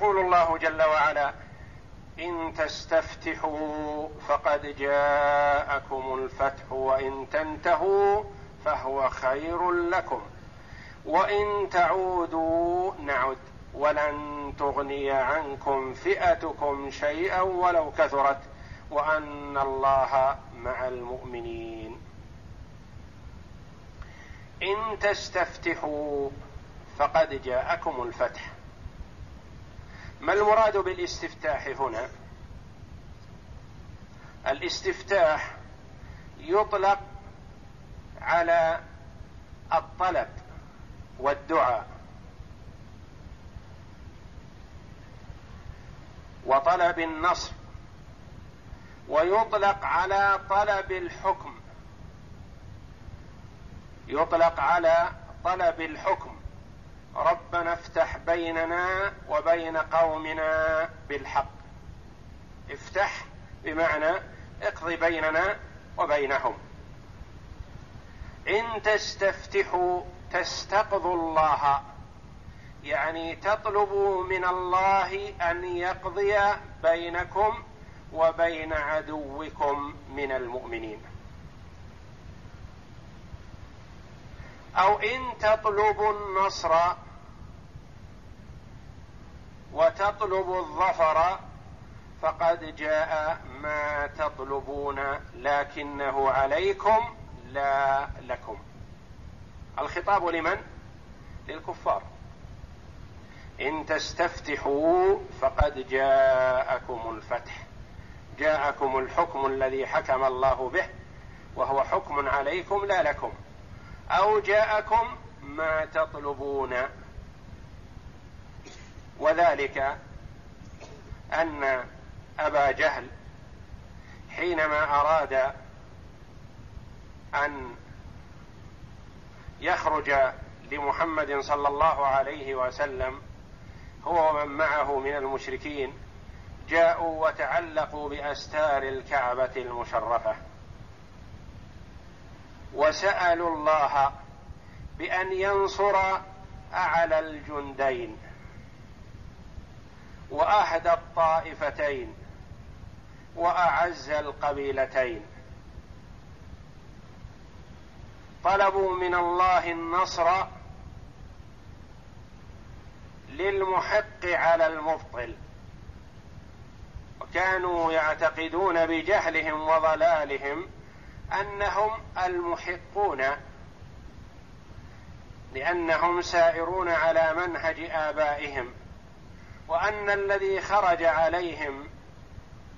يقول الله جل وعلا إن تستفتحوا فقد جاءكم الفتح وإن تنتهوا فهو خير لكم وإن تعودوا نعد ولن تغني عنكم فئتكم شيئا ولو كثرت وأن الله مع المؤمنين. إن تستفتحوا فقد جاءكم الفتح ما المراد بالاستفتاح هنا؟ الاستفتاح يطلق على الطلب والدعاء. وطلب النصر ويطلق على طلب الحكم. يطلق على طلب الحكم. ربنا افتح بيننا وبين قومنا بالحق. افتح بمعنى اقض بيننا وبينهم. إن تستفتحوا تستقضوا الله. يعني تطلبوا من الله أن يقضي بينكم وبين عدوكم من المؤمنين. أو إن تطلبوا النصر وتطلبوا الظفر فقد جاء ما تطلبون لكنه عليكم لا لكم. الخطاب لمن؟ للكفار. إن تستفتحوا فقد جاءكم الفتح. جاءكم الحكم الذي حكم الله به وهو حكم عليكم لا لكم. أو جاءكم ما تطلبون. وذلك أن أبا جهل حينما أراد أن يخرج لمحمد صلى الله عليه وسلم هو ومن معه من المشركين جاءوا وتعلقوا بأستار الكعبة المشرفة. وسألوا الله بأن ينصر أعلى الجندين وأهدى الطائفتين وأعز القبيلتين. طلبوا من الله النصر للمحق على المبطل وكانوا يعتقدون بجهلهم وضلالهم أنهم المحقون لأنهم سائرون على منهج آبائهم وأن الذي خرج عليهم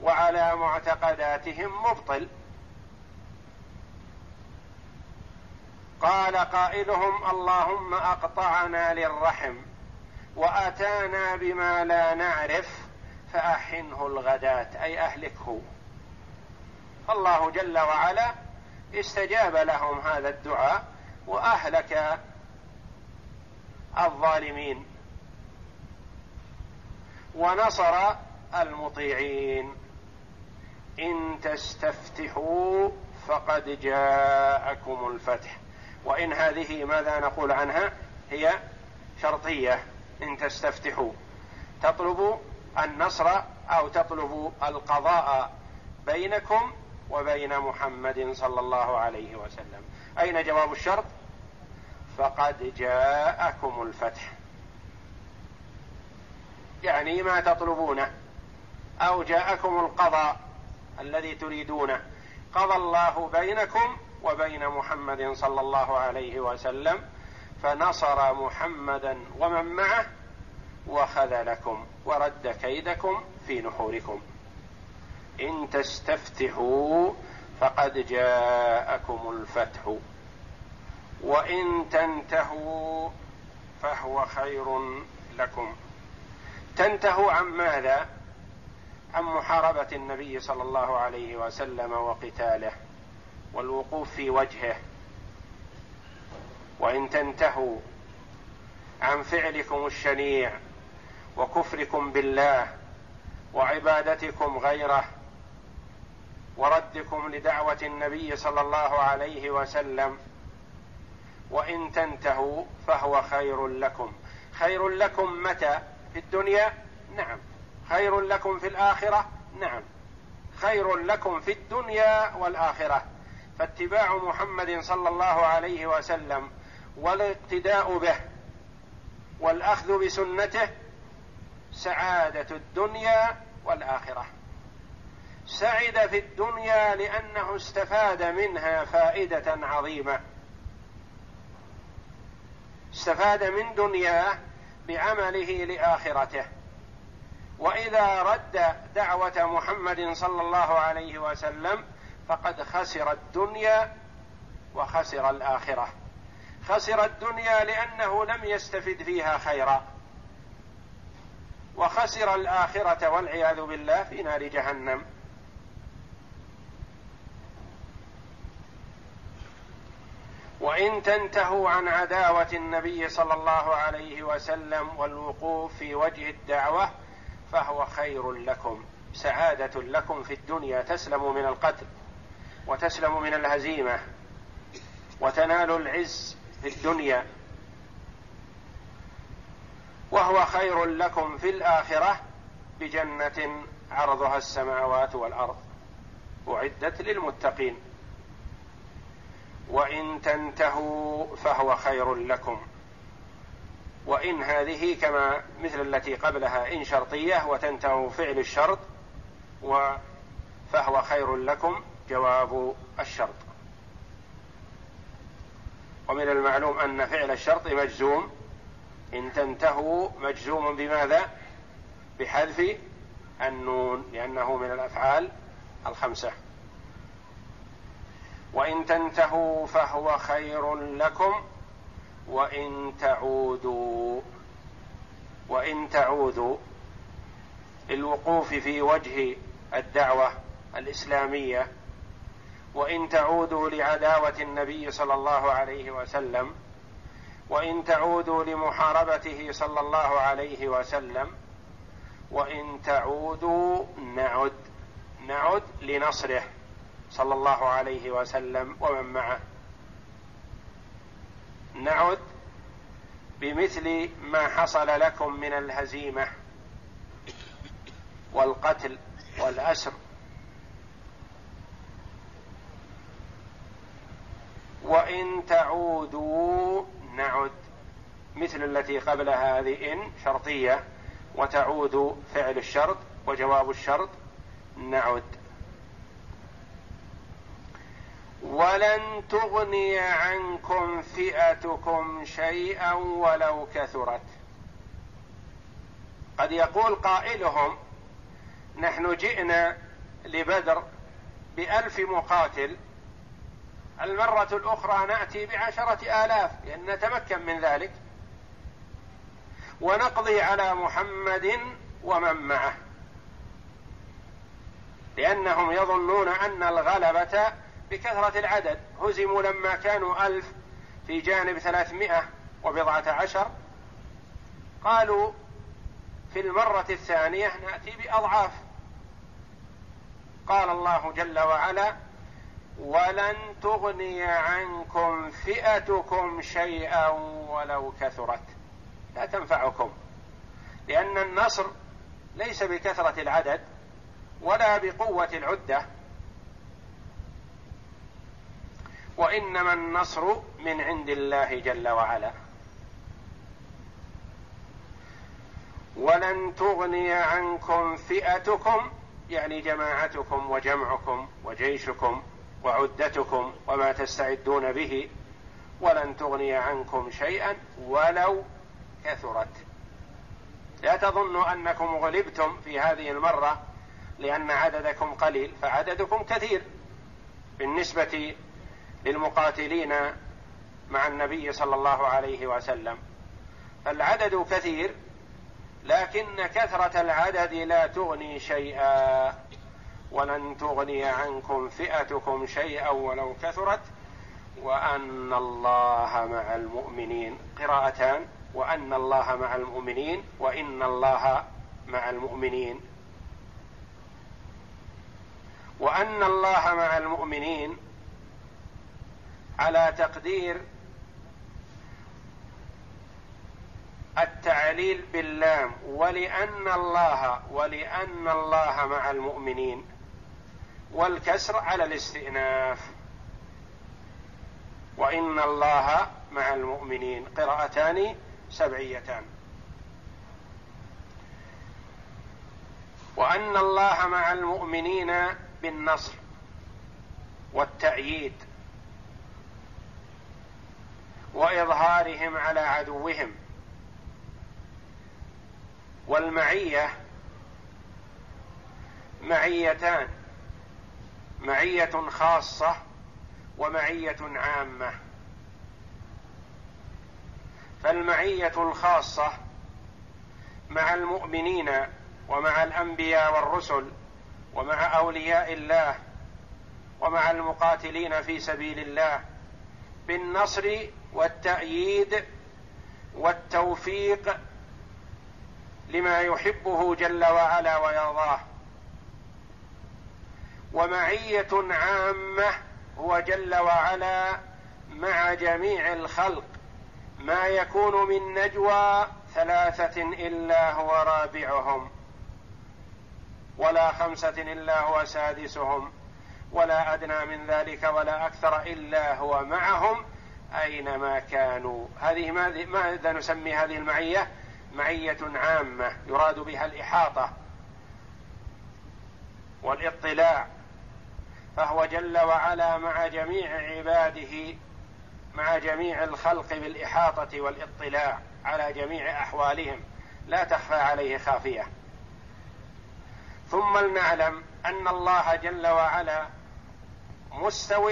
وعلى معتقداتهم مبطل. قال قائلهم اللهم أقطعنا للرحم وأتانا بما لا نعرف فأحنه الغداة أي أهلكه. الله جل وعلا استجاب لهم هذا الدعاء وأهلك الظالمين. ونصر المطيعين. إن تستفتحوا فقد جاءكم الفتح. وإن هذه ماذا نقول عنها؟ هي شرطية. إن تستفتحوا. تطلب النصر أو تطلب القضاء بينكم وبين محمد صلى الله عليه وسلم. أين جواب الشرط؟ فقد جاءكم الفتح. يعني ما تطلبونه أو جاءكم القضاء الذي تريدونه قضى الله بينكم وبين محمد صلى الله عليه وسلم فنصر محمدا ومن معه وخذلكم ورد كيدكم في نحوركم. إن تستفتحوا فقد جاءكم الفتح وإن تنتهوا فهو خير لكم. تنتهوا عن ماذا؟ عن محاربة النبي صلى الله عليه وسلم وقتاله والوقوف في وجهه. وإن تنتهوا عن فعلكم الشنيع وكفركم بالله وعبادتكم غيره وردكم لدعوة النبي صلى الله عليه وسلم. وإن تنتهوا فهو خير لكم. خير لكم متى؟ في الدنيا؟ نعم. خير لكم في الآخرة؟ نعم. خير لكم في الدنيا والآخرة. فاتباع محمد صلى الله عليه وسلم والاقتداء به والأخذ بسنته سعادة الدنيا والآخرة. سعد في الدنيا لأنه استفاد منها فائدة عظيمة. استفاد من دنياه بعمله لآخرته. وإذا رد دعوة محمد صلى الله عليه وسلم فقد خسر الدنيا وخسر الآخرة. خسر الدنيا لأنه لم يستفد فيها خيرا. وخسر الآخرة والعياذ بالله في نار جهنم. وإن تنتهوا عن عداوة النبي صلى الله عليه وسلم والوقوف في وجه الدعوة فهو خير لكم سعادة لكم في الدنيا تسلم من القتل وتسلم من الهزيمة وتنال العز في الدنيا. وهو خير لكم في الآخرة بجنة عرضها السماوات والأرض أعدت للمتقين. وإن تنتهوا فهو خير لكم. وإن هذه كما مثل التي قبلها إن شرطية وتنتهوا فعل الشرط فهو خير لكم جواب الشرط. ومن المعلوم أن فعل الشرط مجزوم. إن تنتهوا مجزوم بماذا؟ بحذف النون لأنه من الأفعال الخمسة. وإن تنتهوا فهو خير لكم وإن تعودوا وإن تعودوا للوقوف في وجه الدعوة الإسلامية وإن تعودوا لعداوة النبي صلى الله عليه وسلم وإن تعودوا لمحاربته صلى الله عليه وسلم وإن تعودوا نعد نعد لنصره. صلى الله عليه وسلم ومن معه. نعد بمثل ما حصل لكم من الهزيمة والقتل والأسر. وإن تعودوا نعد مثل التي قبل هذه إن شرطية وتعود فعل الشرط وجواب الشرط نعد. ولن تغني عنكم فئتكم شيئا ولو كثرت. قد يقول قائلهم نحن جئنا لبدر بألف مقاتل المرة الأخرى نأتي بعشرة آلاف لأن نتمكن من ذلك. ونقضي على محمد ومن معه لأنهم يظنون أن الغلبة بكثرة العدد. هزموا لما كانوا ألف في جانب ثلاثمائة وبضعة عشر. قالوا في المرة الثانية نأتي بأضعاف. قال الله جل وعلا ولن تغني عنكم فئتكم شيئا ولو كثرت. لا تنفعكم لأن النصر ليس بكثرة العدد ولا بقوة العدة. وإنما النصر من عند الله جل وعلا. ولن تغني عنكم فئتكم يعني جماعتكم وجمعكم وجيشكم وعدتكم وما تستعدون به ولن تغني عنكم شيئا ولو كثرت. لا تظنوا أنكم غلبتم في هذه المرة لأن عددكم قليل فعددكم كثير. بالنسبة للمقاتلين مع النبي صلى الله عليه وسلم. فالعدد كثير لكن كثرة العدد لا تغني شيئا. ولن تغني عنكم فئتكم شيئا ولو كثرت. وأن الله مع المؤمنين. قراءتان وأن الله مع المؤمنين وإن الله مع المؤمنين. وأن الله مع المؤمنين على تقدير التعليل باللام ولأن الله ولأن الله مع المؤمنين والكسر على الاستئناف. وإن الله مع المؤمنين. قراءتان سبعيتان. وأن الله مع المؤمنين بالنصر والتأييد. وإظهارهم على عدوهم. والمعية معيتان معية خاصة ومعية عامة. فالمعية الخاصة مع المؤمنين ومع الأنبياء والرسل ومع أولياء الله ومع المقاتلين في سبيل الله بالنصر والتأييد والتوفيق لما يحبه جل وعلا ويرضاه. ومعية عامة هو جل وعلا مع جميع الخلق. ما يكون من نجوى ثلاثة إلا هو رابعهم ولا خمسة إلا هو سادسهم. ولا أدنى من ذلك ولا أكثر إلا هو معهم أينما كانوا. هذه ماذا نسمي هذه المعية؟ معية عامة يراد بها الإحاطة والاطلاع فهو جل وعلا مع جميع عباده مع جميع الخلق بالإحاطة والاطلاع على جميع أحوالهم. لا تخفى عليه خافية. ثم لنعلم أن الله جل وعلا مستو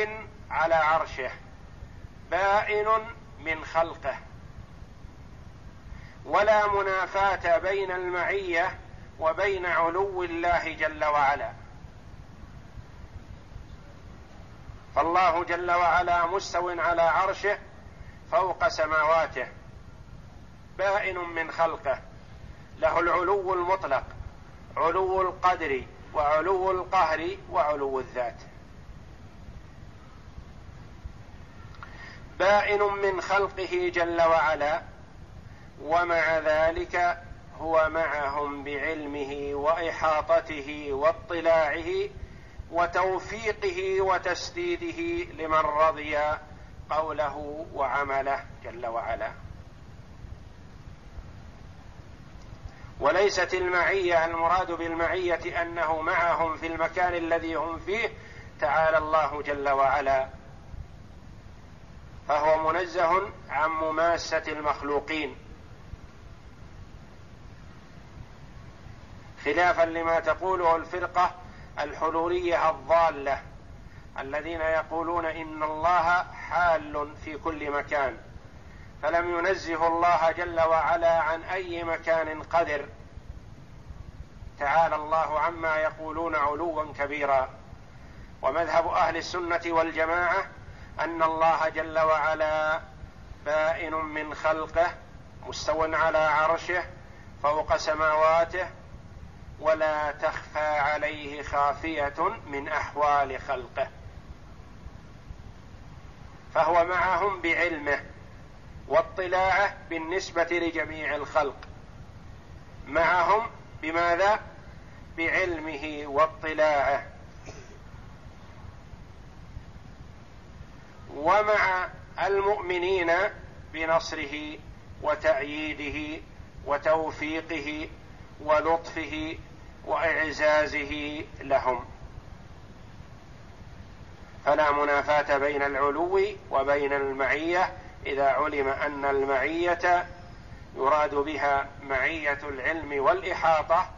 على عرشه بائن من خلقه. ولا منافاة بين المعية وبين علو الله جل وعلا. فالله جل وعلا مستو على عرشه فوق سماواته بائن من خلقه. له العلو المطلق علو القدر وعلو القهر وعلو الذات. بائن من خلقه جل وعلا ومع ذلك هو معهم بعلمه واحاطته واطلاعه وتوفيقه وتسديده لمن رضي قوله وعمله جل وعلا وليست المعيه المراد بالمعيه انه معهم في المكان الذي هم فيه تعالى الله جل وعلا فهو منزه عن مماسة المخلوقين. خلافا لما تقوله الفرقة الحلولية الضالة الذين يقولون إن الله حال في كل مكان فلم ينزه الله جل وعلا عن أي مكان قدر. تعالى الله عما يقولون علوا كبيرا. ومذهب أهل السنة والجماعة أن الله جل وعلا بائن من خلقه مستو على عرشه فوق سماواته ولا تخفى عليه خافية من أحوال خلقه. فهو معهم بعلمه واطلاعه بالنسبة لجميع الخلق. معهم بماذا؟ بعلمه واطلاعه. ومع المؤمنين بنصره وتأييده وتوفيقه ولطفه وإعزازه لهم. فلا منافاة بين العلو وبين المعية إذا علم أن المعية يراد بها معية العلم والإحاطة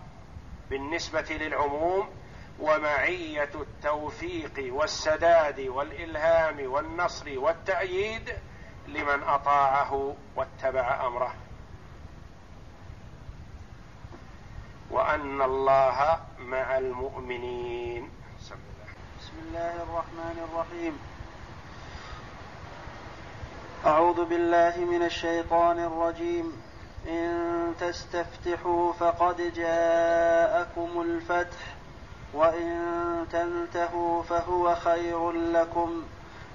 بالنسبة للعموم ومعية التوفيق والسداد والإلهام والنصر والتأييد لمن أطاعه واتبع أمره. وأن الله مع المؤمنين. بسم الله الرحمن الرحيم. أعوذ بالله من الشيطان الرجيم. إن تستفتحوا فقد جاءكم الفتح. وإن تنتهوا فهو خير لكم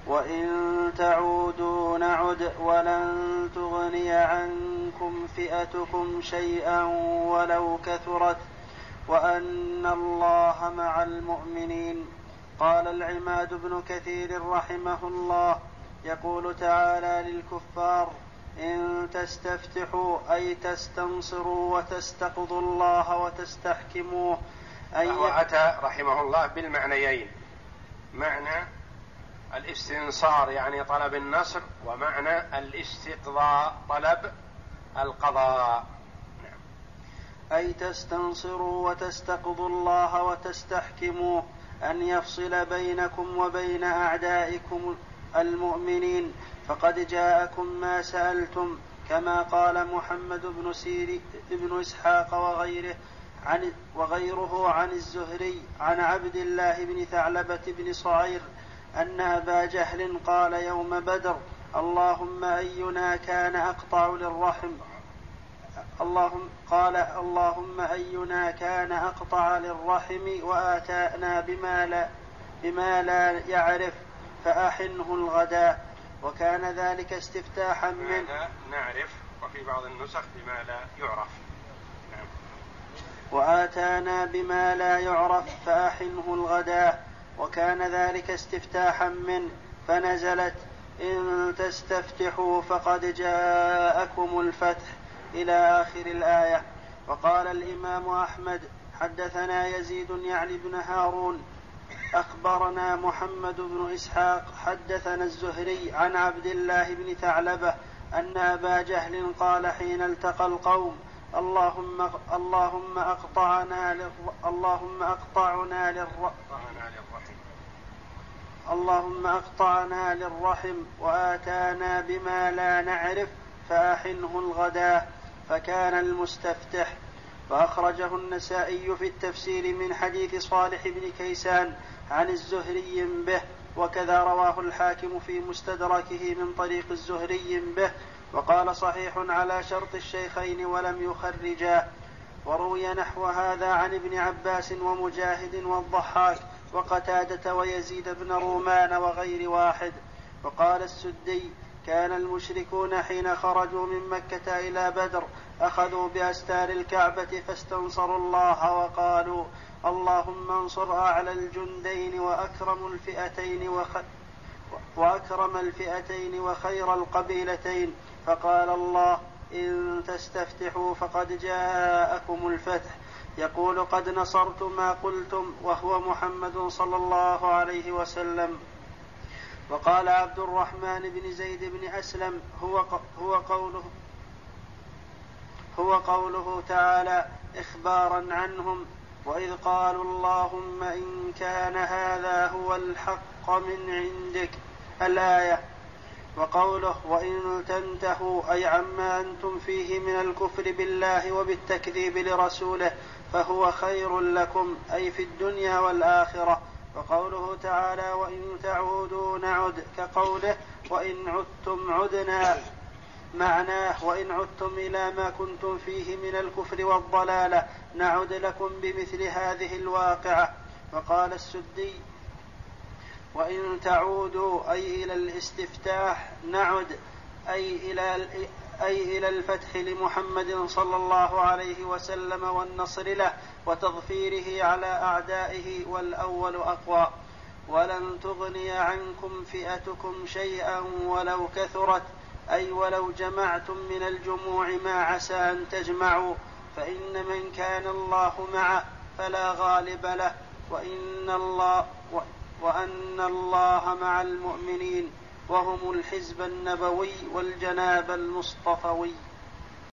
وإن تعودوا نعد ولن تغني عنكم فئتكم شيئا ولو كثرت وأن الله مع المؤمنين. قال العماد بن كثير رحمه الله يقول تعالى للكفار إن تستفتحوا أي تستنصروا وتستقضوا الله وتستحكموه أي وهو أتى رحمه الله بالمعنيين. معنى الاستنصار يعني طلب النصر ومعنى الاستقضاء طلب القضاء. نعم. أي تستنصروا وتستقضوا الله وتستحكموه أن يفصل بينكم وبين أعدائكم المؤمنين. فقد جاءكم ما سألتم كما قال محمد بن سير بن إسحاق وغيره عن وغيره عن الزهري عن عبد الله بن ثعلبة بن صعير أن أبا جهل قال يوم بدر اللهم أينا كان أقطع للرحم. اللهم قال اللهم أينا كان أقطع للرحم وآتانا بما لا بما لا يعرف فأحنه الغداء. وكان ذلك استفتاحا من نعرف؟ وفي بعض النسخ بما لا يعرف. نعم. وآتانا بما لا يعرف فأحنه الغداء وكان ذلك استفتاحا منه فنزلت إن تستفتحوا فقد جاءكم الفتح إلى آخر الآية. وقال الإمام أحمد حدثنا يزيد يعني بن هارون أخبرنا محمد بن إسحاق حدثنا الزهري عن عبد الله بن ثعلبة أن أبا جهل قال حين التقى القوم اللهم اللهم أقطعنا اللهم أقطعنا للر... اللهم أقطعنا للرحم وآتانا بما لا نعرف فأحنه الغداء فكان المستفتح. وأخرجه النسائي في التفسير من حديث صالح بن كيسان عن الزهري به وكذا رواه الحاكم في مستدركه من طريق الزهري به. وقال صحيح على شرط الشيخين ولم يخرجا. وروي نحو هذا عن ابن عباس ومجاهد والضحاك وقتادة ويزيد بن رومان وغير واحد. وقال السدي كان المشركون حين خرجوا من مكة إلى بدر أخذوا بأستار الكعبة فاستنصروا الله وقالوا اللهم انصر أعلى الجندين وأكرم الفئتين وخ... وأكرم الفئتين وخير القبيلتين. فقال الله إن تستفتحوا فقد جاءكم الفتح. يقول قد نصرت ما قلتم وهو محمد صلى الله عليه وسلم. وقال عبد الرحمن بن زيد بن أسلم هو هو قوله هو قوله تعالى إخبارا عنهم وإذ قالوا اللهم إن كان هذا هو الحق من عندك الآية وقوله وإن تنتهوا أي عما أنتم فيه من الكفر بالله وبالتكذيب لرسوله فهو خير لكم أي في الدنيا والآخرة. وقوله تعالى وإن تعودوا نعد كقوله وإن عدتم عدنا معناه وإن عدتم إلى ما كنتم فيه من الكفر والضلالة نعد لكم بمثل هذه الواقعة. وقال السدي وإن تعودوا أي إلى الاستفتاح نعد أي إلى أي إلى الفتح لمحمد صلى الله عليه وسلم والنصر له وتظفيره على أعدائه والأول أقوى. ولن تغني عنكم فئتكم شيئا ولو كثرت. أي ولو جمعتم من الجموع ما عسى أن تجمعوا. فإن من كان الله معه فلا غالب له. وإن الله وأن الله مع المؤمنين وهم الحزب النبوي والجناب المصطفوي.